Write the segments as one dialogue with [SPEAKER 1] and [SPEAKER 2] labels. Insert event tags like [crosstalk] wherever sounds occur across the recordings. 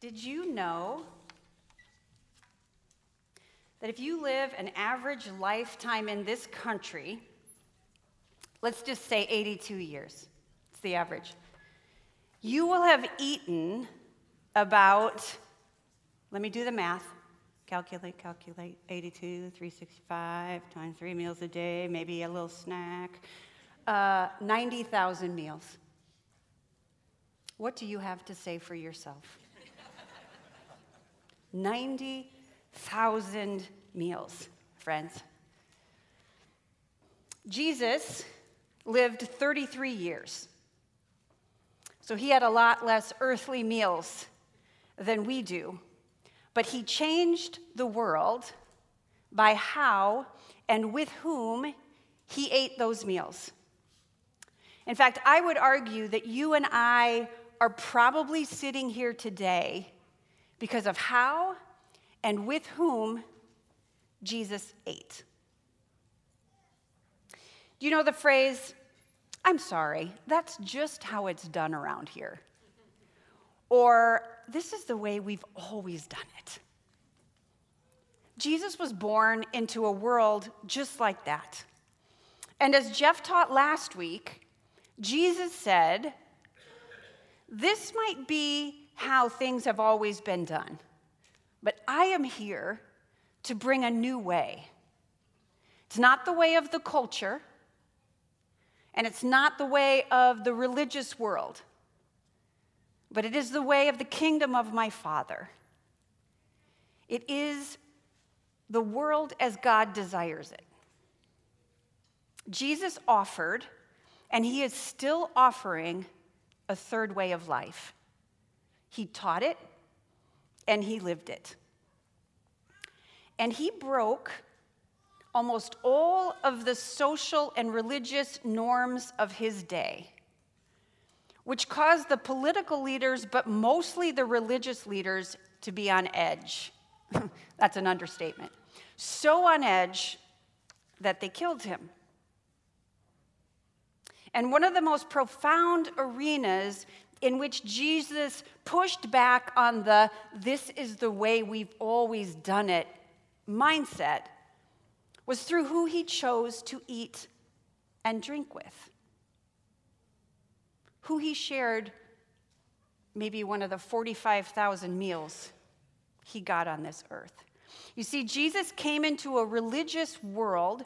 [SPEAKER 1] Did you know that if you live an average lifetime in this country, let's just say 82 years, it's the average, you will have eaten about, let me do the math, calculate, calculate, 82, 365 times three meals a day, maybe a little snack, uh, 90,000 meals. What do you have to say for yourself? 90,000 meals, friends. Jesus lived 33 years. So he had a lot less earthly meals than we do. But he changed the world by how and with whom he ate those meals. In fact, I would argue that you and I are probably sitting here today because of how and with whom Jesus ate. Do you know the phrase, I'm sorry, that's just how it's done around here? Or, this is the way we've always done it. Jesus was born into a world just like that. And as Jeff taught last week, Jesus said, This might be how things have always been done. But I am here to bring a new way. It's not the way of the culture, and it's not the way of the religious world, but it is the way of the kingdom of my Father. It is the world as God desires it. Jesus offered, and he is still offering, a third way of life. He taught it and he lived it. And he broke almost all of the social and religious norms of his day, which caused the political leaders, but mostly the religious leaders, to be on edge. [laughs] That's an understatement. So on edge that they killed him. And one of the most profound arenas in which Jesus pushed back on the this is the way we've always done it mindset was through who he chose to eat and drink with. Who he shared maybe one of the 45,000 meals he got on this earth. You see, Jesus came into a religious world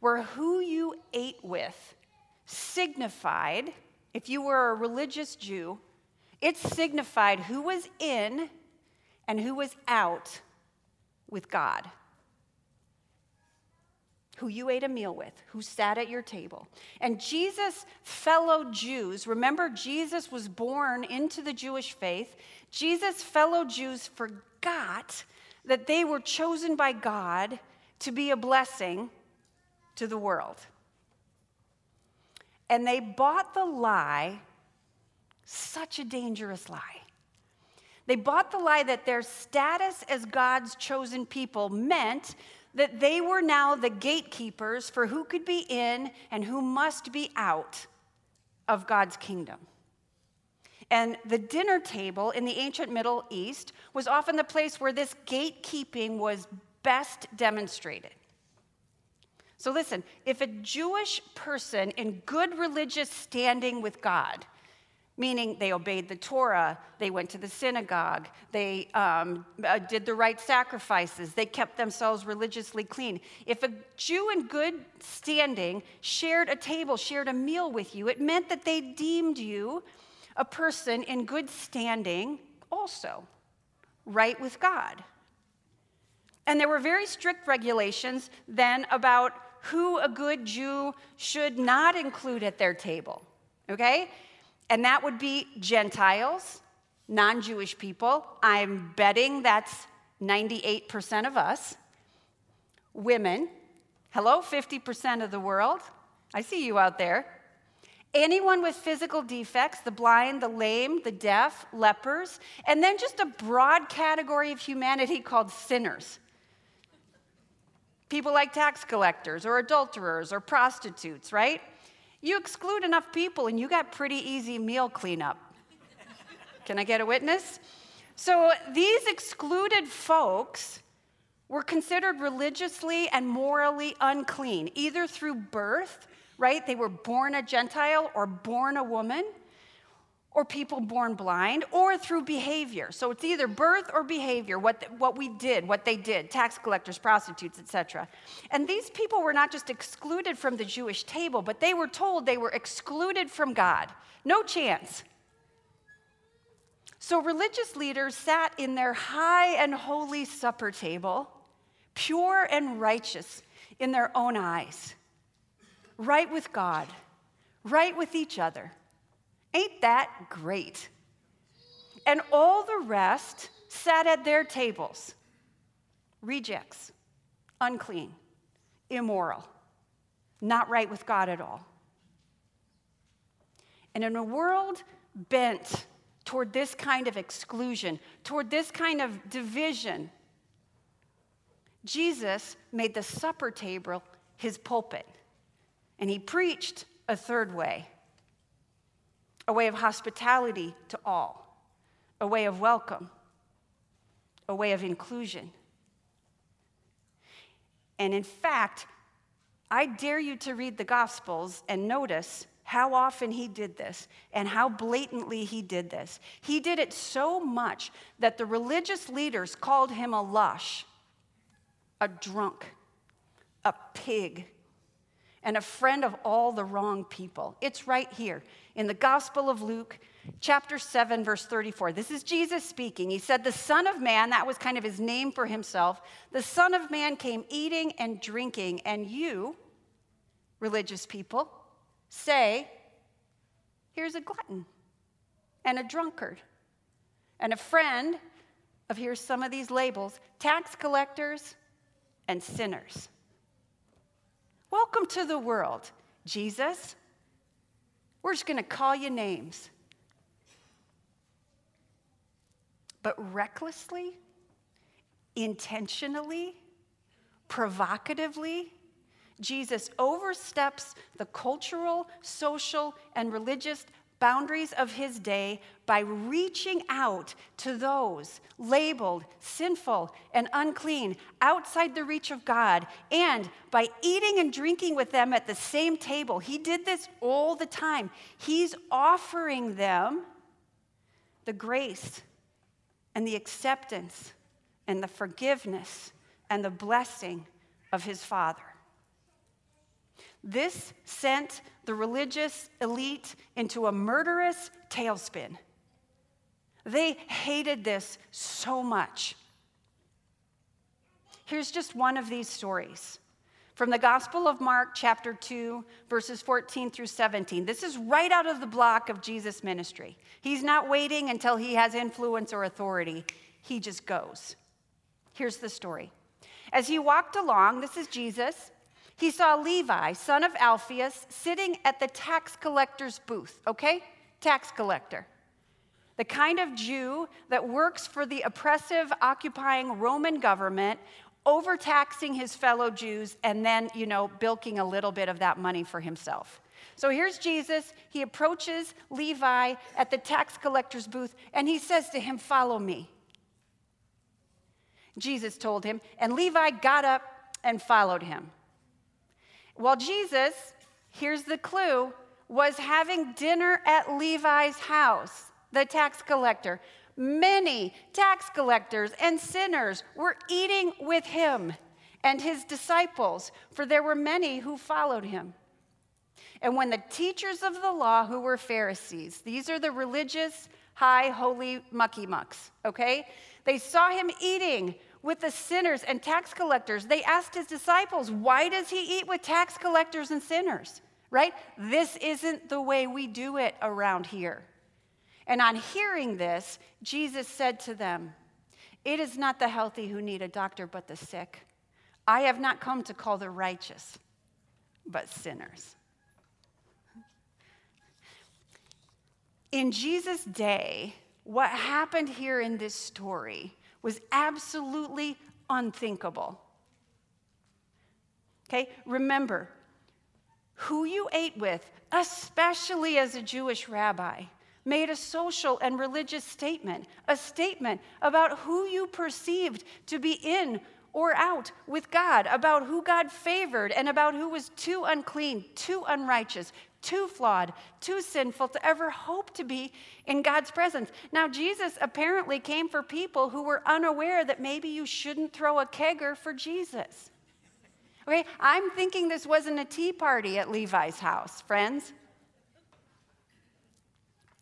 [SPEAKER 1] where who you ate with signified if you were a religious Jew, it signified who was in and who was out with God. Who you ate a meal with, who sat at your table. And Jesus' fellow Jews, remember, Jesus was born into the Jewish faith. Jesus' fellow Jews forgot that they were chosen by God to be a blessing to the world and they bought the lie, such a dangerous lie. They bought the lie that their status as God's chosen people meant that they were now the gatekeepers for who could be in and who must be out of God's kingdom. And the dinner table in the ancient Middle East was often the place where this gatekeeping was best demonstrated. So listen, if a Jewish person in good religious standing with God, meaning they obeyed the Torah, they went to the synagogue, they um, uh, did the right sacrifices, they kept themselves religiously clean. If a Jew in good standing shared a table, shared a meal with you, it meant that they deemed you a person in good standing also, right with God. And there were very strict regulations then about who a good Jew should not include at their table, okay? And that would be Gentiles, non Jewish people. I'm betting that's 98% of us. Women, hello, 50% of the world. I see you out there. Anyone with physical defects, the blind, the lame, the deaf, lepers, and then just a broad category of humanity called sinners. People like tax collectors or adulterers or prostitutes, right? You exclude enough people and you got pretty easy meal cleanup. Can I get a witness? So these excluded folks were considered religiously and morally unclean, either through birth, right? They were born a Gentile or born a woman, or people born blind, or through behavior. So it's either birth or behavior, what, what we did, what they did, tax collectors, prostitutes, etc. And these people were not just excluded from the Jewish table, but they were told they were excluded from God. No chance. So religious leaders sat in their high and holy supper table pure and righteous in their own eyes, right with God, right with each other. Ain't that great? And all the rest sat at their tables rejects, unclean, immoral, not right with God at all. And in a world bent toward this kind of exclusion, toward this kind of division, Jesus made the supper table his pulpit, and he preached a third way a way of hospitality to all, a way of welcome, a way of inclusion. And in fact, I dare you to read the Gospels and notice how often he did this and how blatantly he did this. He did it so much that the religious leaders called him a lush a drunk, a pig, and a friend of all the wrong people. It's right here in the Gospel of Luke, chapter 7, verse 34. This is Jesus speaking. He said, The Son of Man, that was kind of his name for himself, the Son of Man came eating and drinking, and you, religious people, say, Here's a glutton and a drunkard and a friend of, here's some of these labels, tax collectors and sinners. Welcome to the world, Jesus. We're just going to call you names. But recklessly, intentionally, provocatively, Jesus oversteps the cultural, social, and religious boundaries of his day by reaching out to those labeled sinful and unclean outside the reach of God and by eating and drinking with them at the same table. He did this all the time. He's offering them the grace and the acceptance and the forgiveness and the blessing of his Father. This sent the religious elite into a murderous tailspin. They hated this so much. Here's just one of these stories from the Gospel of Mark, chapter 2, verses 14 through 17. This is right out of the block of Jesus' ministry. He's not waiting until he has influence or authority, he just goes. Here's the story. As he walked along, this is Jesus, he saw Levi, son of Alphaeus, sitting at the tax collector's booth, okay? Tax collector. The kind of Jew that works for the oppressive, occupying Roman government, overtaxing his fellow Jews, and then, you know, bilking a little bit of that money for himself. So here's Jesus. He approaches Levi at the tax collector's booth, and he says to him, Follow me. Jesus told him, and Levi got up and followed him. Well, Jesus, here's the clue, was having dinner at Levi's house, the tax collector. Many tax collectors and sinners were eating with him and his disciples, for there were many who followed him. And when the teachers of the law, who were Pharisees, these are the religious, high, holy mucky mucks, okay? They saw him eating with the sinners and tax collectors. They asked his disciples, Why does he eat with tax collectors and sinners? Right? This isn't the way we do it around here. And on hearing this, Jesus said to them, It is not the healthy who need a doctor, but the sick. I have not come to call the righteous, but sinners. In Jesus' day, what happened here in this story was absolutely unthinkable. Okay, remember who you ate with, especially as a Jewish rabbi, made a social and religious statement, a statement about who you perceived to be in or out with God, about who God favored, and about who was too unclean, too unrighteous, too flawed, too sinful to ever hope to be in God's presence. Now, Jesus apparently came for people who were unaware that maybe you shouldn't throw a kegger for Jesus. Okay, I'm thinking this wasn't a tea party at Levi's house, friends.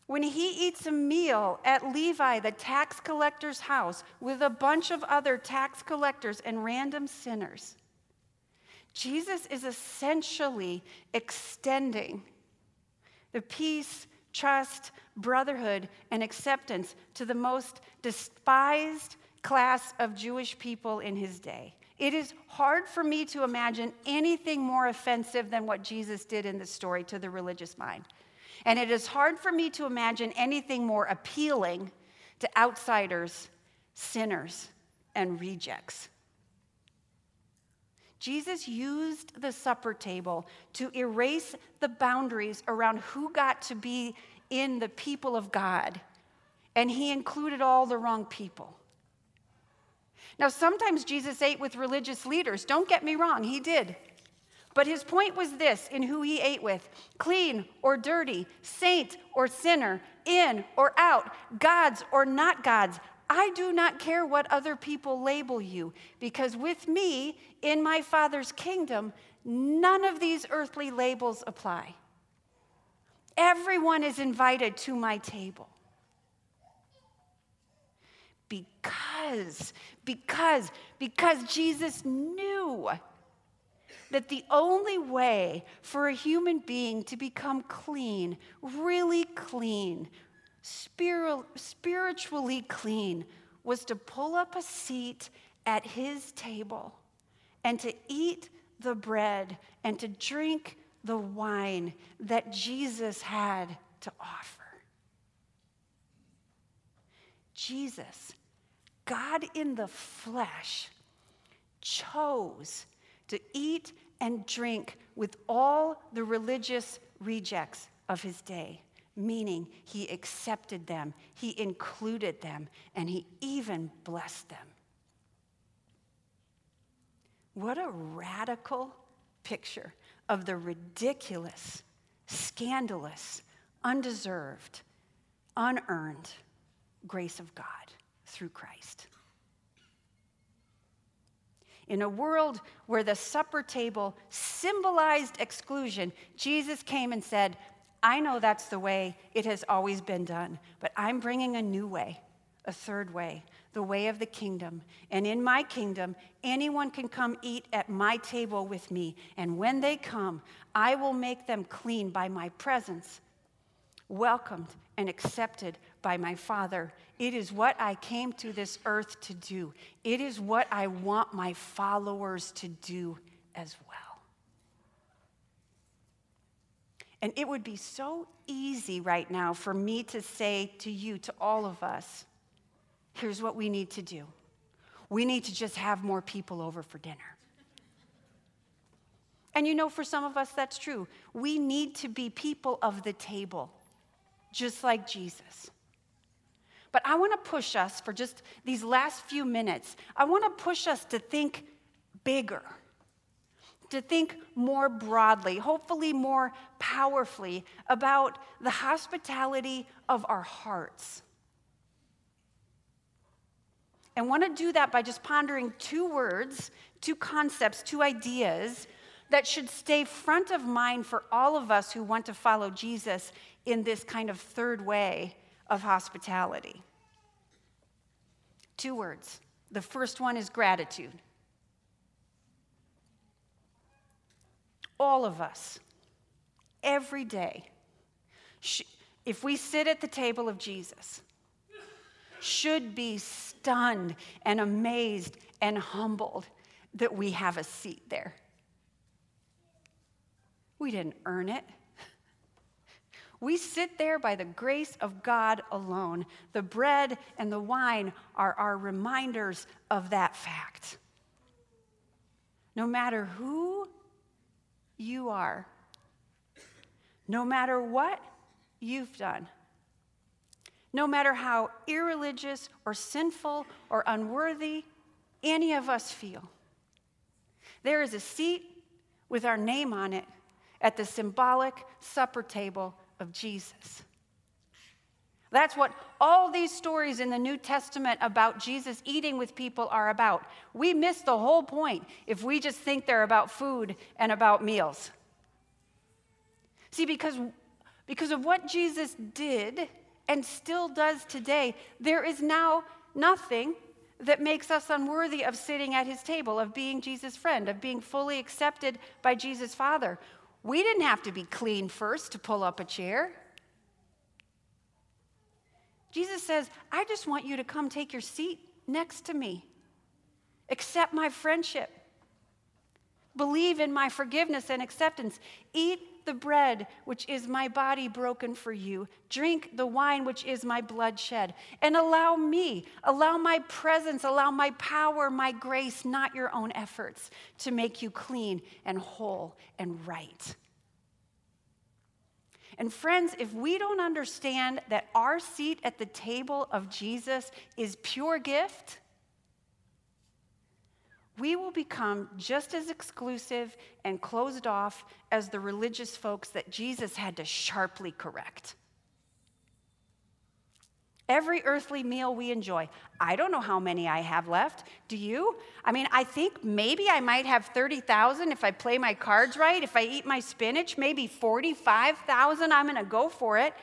[SPEAKER 1] When he eats a meal at Levi, the tax collector's house, with a bunch of other tax collectors and random sinners, Jesus is essentially extending the peace, trust, brotherhood, and acceptance to the most despised class of Jewish people in his day. It is hard for me to imagine anything more offensive than what Jesus did in this story to the religious mind. And it is hard for me to imagine anything more appealing to outsiders, sinners, and rejects. Jesus used the supper table to erase the boundaries around who got to be in the people of God, and he included all the wrong people. Now, sometimes Jesus ate with religious leaders. Don't get me wrong, he did. But his point was this in who he ate with clean or dirty, saint or sinner, in or out, gods or not gods. I do not care what other people label you, because with me in my Father's kingdom, none of these earthly labels apply. Everyone is invited to my table. Because, because, because Jesus knew that the only way for a human being to become clean, really clean, spiritually clean, was to pull up a seat at his table and to eat the bread and to drink the wine that Jesus had to offer. Jesus, God in the flesh, chose to eat and drink with all the religious rejects of his day, meaning he accepted them, he included them, and he even blessed them. What a radical picture of the ridiculous, scandalous, undeserved, unearned grace of God through Christ. In a world where the supper table symbolized exclusion, Jesus came and said, I know that's the way it has always been done, but I'm bringing a new way, a third way, the way of the kingdom. And in my kingdom, anyone can come eat at my table with me. And when they come, I will make them clean by my presence, welcomed and accepted by my Father. It is what I came to this earth to do. It is what I want my followers to do as well. And it would be so easy right now for me to say to you, to all of us, here's what we need to do we need to just have more people over for dinner. And you know, for some of us, that's true. We need to be people of the table, just like Jesus. But I want to push us for just these last few minutes. I want to push us to think bigger, to think more broadly, hopefully more powerfully about the hospitality of our hearts. And want to do that by just pondering two words, two concepts, two ideas that should stay front of mind for all of us who want to follow Jesus in this kind of third way of hospitality. Two words. The first one is gratitude. All of us, every day, if we sit at the table of Jesus, should be stunned and amazed and humbled that we have a seat there. We didn't earn it. We sit there by the grace of God alone. The bread and the wine are our reminders of that fact. No matter who you are, no matter what you've done, no matter how irreligious or sinful or unworthy any of us feel. There is a seat with our name on it at the symbolic supper table of Jesus. That's what all these stories in the New Testament about Jesus eating with people are about. We miss the whole point if we just think they're about food and about meals. See, because, because of what Jesus did and still does today, there is now nothing that makes us unworthy of sitting at his table, of being Jesus' friend, of being fully accepted by Jesus' Father. We didn't have to be clean first to pull up a chair. Jesus says, I just want you to come take your seat next to me. Accept my friendship. Believe in my forgiveness and acceptance. Eat the bread, which is my body broken for you. Drink the wine, which is my blood shed. And allow me, allow my presence, allow my power, my grace, not your own efforts, to make you clean and whole and right. And friends, if we don't understand that our seat at the table of Jesus is pure gift, we will become just as exclusive and closed off as the religious folks that Jesus had to sharply correct. Every earthly meal we enjoy. I don't know how many I have left. Do you? I mean, I think maybe I might have 30,000 if I play my cards right. If I eat my spinach, maybe 45,000. I'm going to go for it.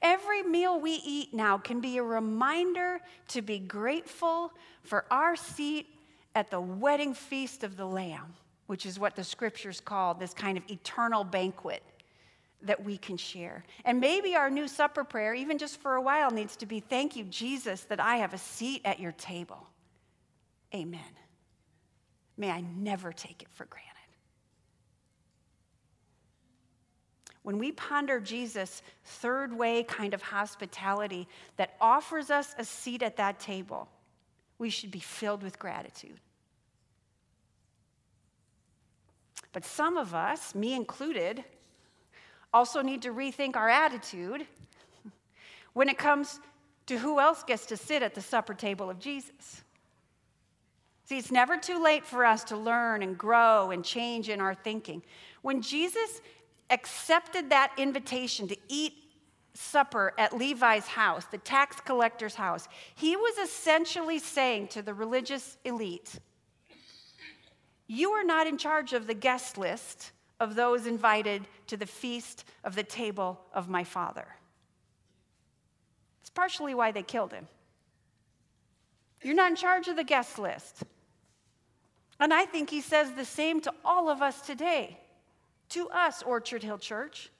[SPEAKER 1] Every meal we eat now can be a reminder to be grateful for our seat at the wedding feast of the Lamb, which is what the scriptures call this kind of eternal banquet that we can share. And maybe our new supper prayer, even just for a while, needs to be thank you, Jesus, that I have a seat at your table. Amen. May I never take it for granted. When we ponder Jesus' third way kind of hospitality that offers us a seat at that table, we should be filled with gratitude. But some of us, me included, also need to rethink our attitude [laughs] when it comes to who else gets to sit at the supper table of Jesus. See, it's never too late for us to learn and grow and change in our thinking. When Jesus accepted that invitation to eat supper at Levi's house, the tax collector's house, he was essentially saying to the religious elite, You are not in charge of the guest list of those invited to the feast of the table of my father. It's partially why they killed him. You're not in charge of the guest list. And I think he says the same to all of us today, to us, Orchard Hill Church.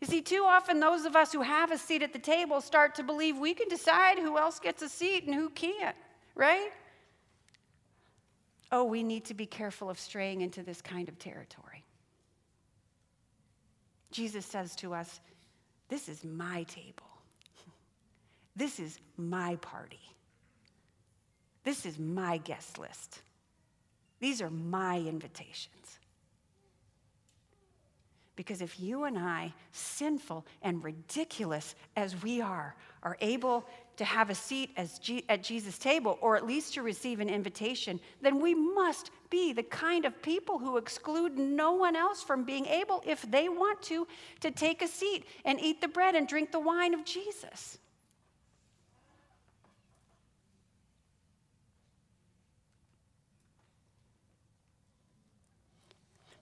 [SPEAKER 1] You see, too often those of us who have a seat at the table start to believe we can decide who else gets a seat and who can't, right? Oh, we need to be careful of straying into this kind of territory. Jesus says to us, This is my table. [laughs] This is my party. This is my guest list. These are my invitations. Because if you and I, sinful and ridiculous as we are, are able to have a seat G- at Jesus' table, or at least to receive an invitation, then we must be the kind of people who exclude no one else from being able, if they want to, to take a seat and eat the bread and drink the wine of Jesus.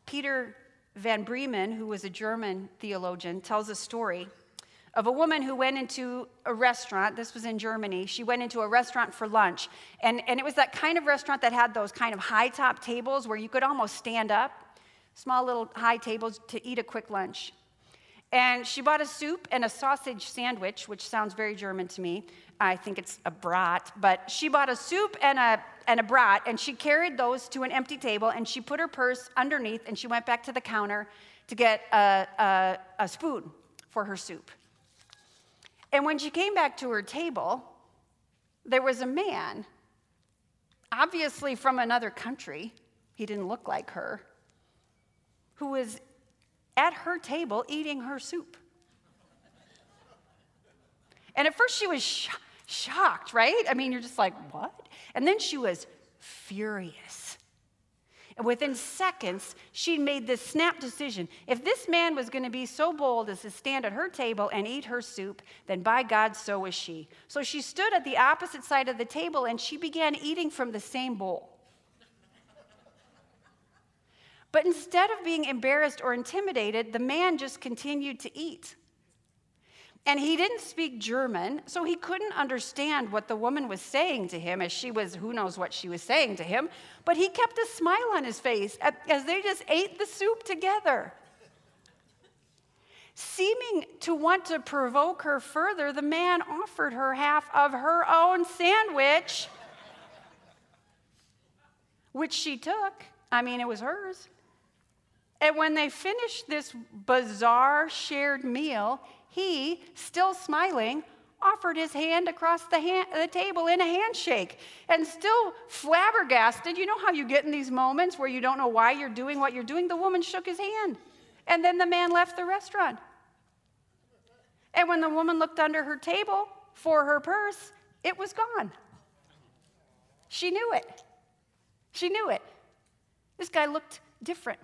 [SPEAKER 1] Peter Van Breemen, who was a German theologian, tells a story of a woman who went into a restaurant. This was in Germany. She went into a restaurant for lunch. And, and it was that kind of restaurant that had those kind of high top tables where you could almost stand up, small little high tables to eat a quick lunch. And she bought a soup and a sausage sandwich, which sounds very German to me. I think it's a brat, but she bought a soup and a, and a brat, and she carried those to an empty table, and she put her purse underneath, and she went back to the counter to get a, a, a spoon for her soup. And when she came back to her table, there was a man, obviously from another country, he didn't look like her, who was at her table eating her soup. And at first she was sh- shocked, right? I mean, you're just like, what? And then she was furious. And within seconds, she made this snap decision. If this man was going to be so bold as to stand at her table and eat her soup, then by God, so was she. So she stood at the opposite side of the table and she began eating from the same bowl. But instead of being embarrassed or intimidated, the man just continued to eat. And he didn't speak German, so he couldn't understand what the woman was saying to him as she was, who knows what she was saying to him, but he kept a smile on his face as they just ate the soup together. Seeming to want to provoke her further, the man offered her half of her own sandwich, which she took. I mean, it was hers. And when they finished this bizarre shared meal, he, still smiling, offered his hand across the, hand, the, table in a handshake and still flabbergasted. You know how you get in these moments where you don't know why you're doing what you're doing? The woman shook his hand. And then the man left the restaurant. And when the woman looked under her table for her purse, it was gone. She knew it. She knew it. This guy looked different.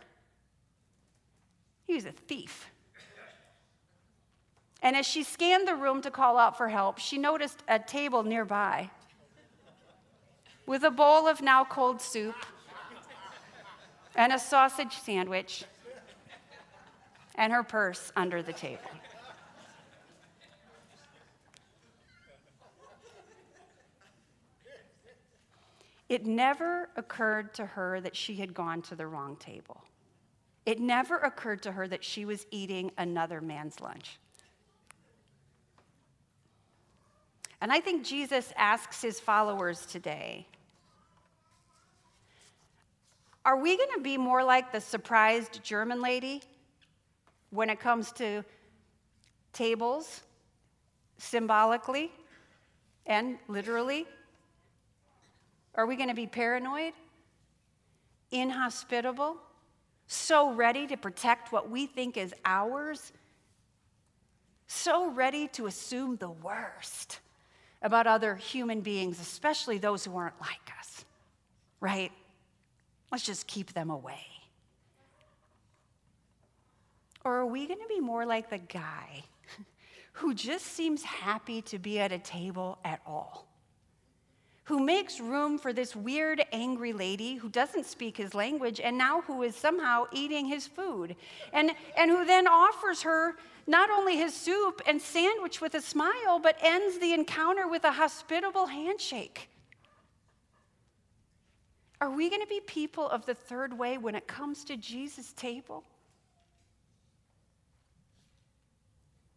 [SPEAKER 1] He was a thief. And as she scanned the room to call out for help, she noticed a table nearby with a bowl of now cold soup and a sausage sandwich and her purse under the table. It never occurred to her that she had gone to the wrong table. It never occurred to her that she was eating another man's lunch. And I think Jesus asks his followers today Are we going to be more like the surprised German lady when it comes to tables, symbolically and literally? Are we going to be paranoid, inhospitable? so ready to protect what we think is ours, so ready to assume the worst about other human beings, especially those who aren't like us, right? Let's just keep them away. Or are we going to be more like the guy [laughs] who just seems happy to be at a table at all? Who makes room for this weird, angry lady who doesn't speak his language and now who is somehow eating his food, and, and who then offers her not only his soup and sandwich with a smile, but ends the encounter with a hospitable handshake. Are we going to be people of the third way when it comes to Jesus' table?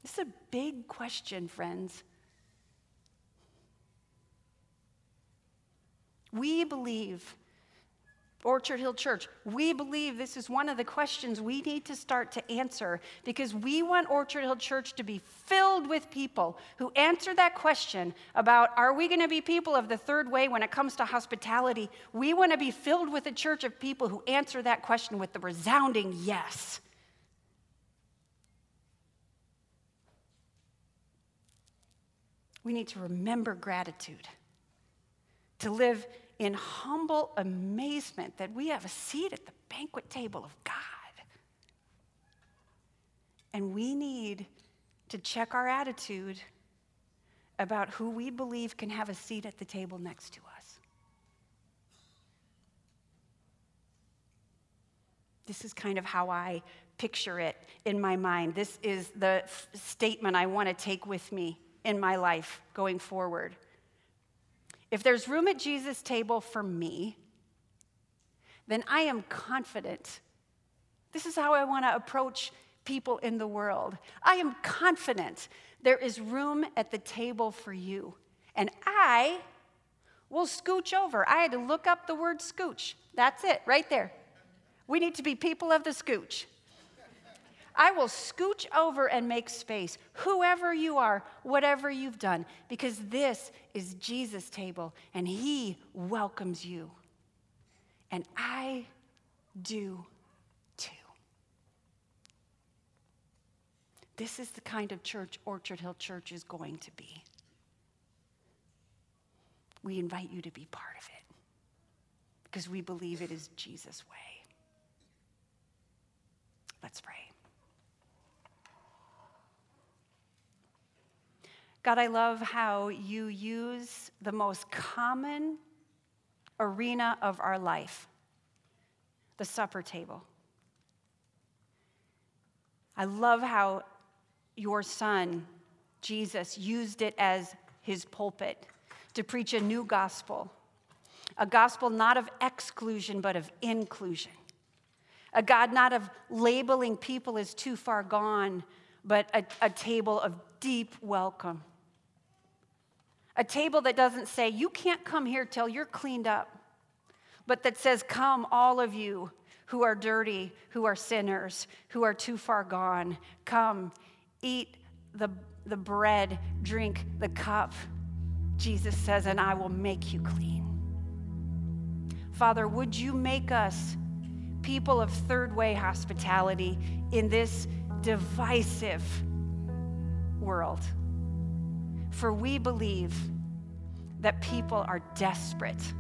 [SPEAKER 1] This is a big question, friends. We believe, Orchard Hill Church, we believe this is one of the questions we need to start to answer because we want Orchard Hill Church to be filled with people who answer that question about are we going to be people of the third way when it comes to hospitality? We want to be filled with a church of people who answer that question with the resounding yes. We need to remember gratitude to live in humble amazement that we have a seat at the banquet table of God. And we need to check our attitude about who we believe can have a seat at the table next to us. This is kind of how I picture it in my mind. This is the f- statement I want to take with me in my life going forward. If there's room at Jesus' table for me, then I am confident. This is how I want to approach people in the world. I am confident there is room at the table for you. And I will scooch over. I had to look up the word scooch. That's it, right there. We need to be people of the scooch. I will scooch over and make space, whoever you are, whatever you've done, because this is Jesus' table and he welcomes you. And I do too. This is the kind of church Orchard Hill Church is going to be. We invite you to be part of it because we believe it is Jesus' way. Let's pray. God, I love how you use the most common arena of our life the supper table. I love how your son, Jesus, used it as his pulpit to preach a new gospel, a gospel not of exclusion, but of inclusion, a God not of labeling people as too far gone, but a, a table of deep welcome. A table that doesn't say, you can't come here till you're cleaned up, but that says, come, all of you who are dirty, who are sinners, who are too far gone. Come, eat the, the bread, drink the cup. Jesus says, and I will make you clean. Father, would you make us people of third way hospitality in this divisive world? For we believe that people are desperate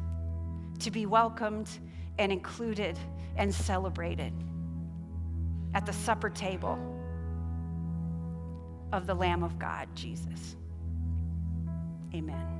[SPEAKER 1] to be welcomed and included and celebrated at the supper table of the Lamb of God, Jesus. Amen.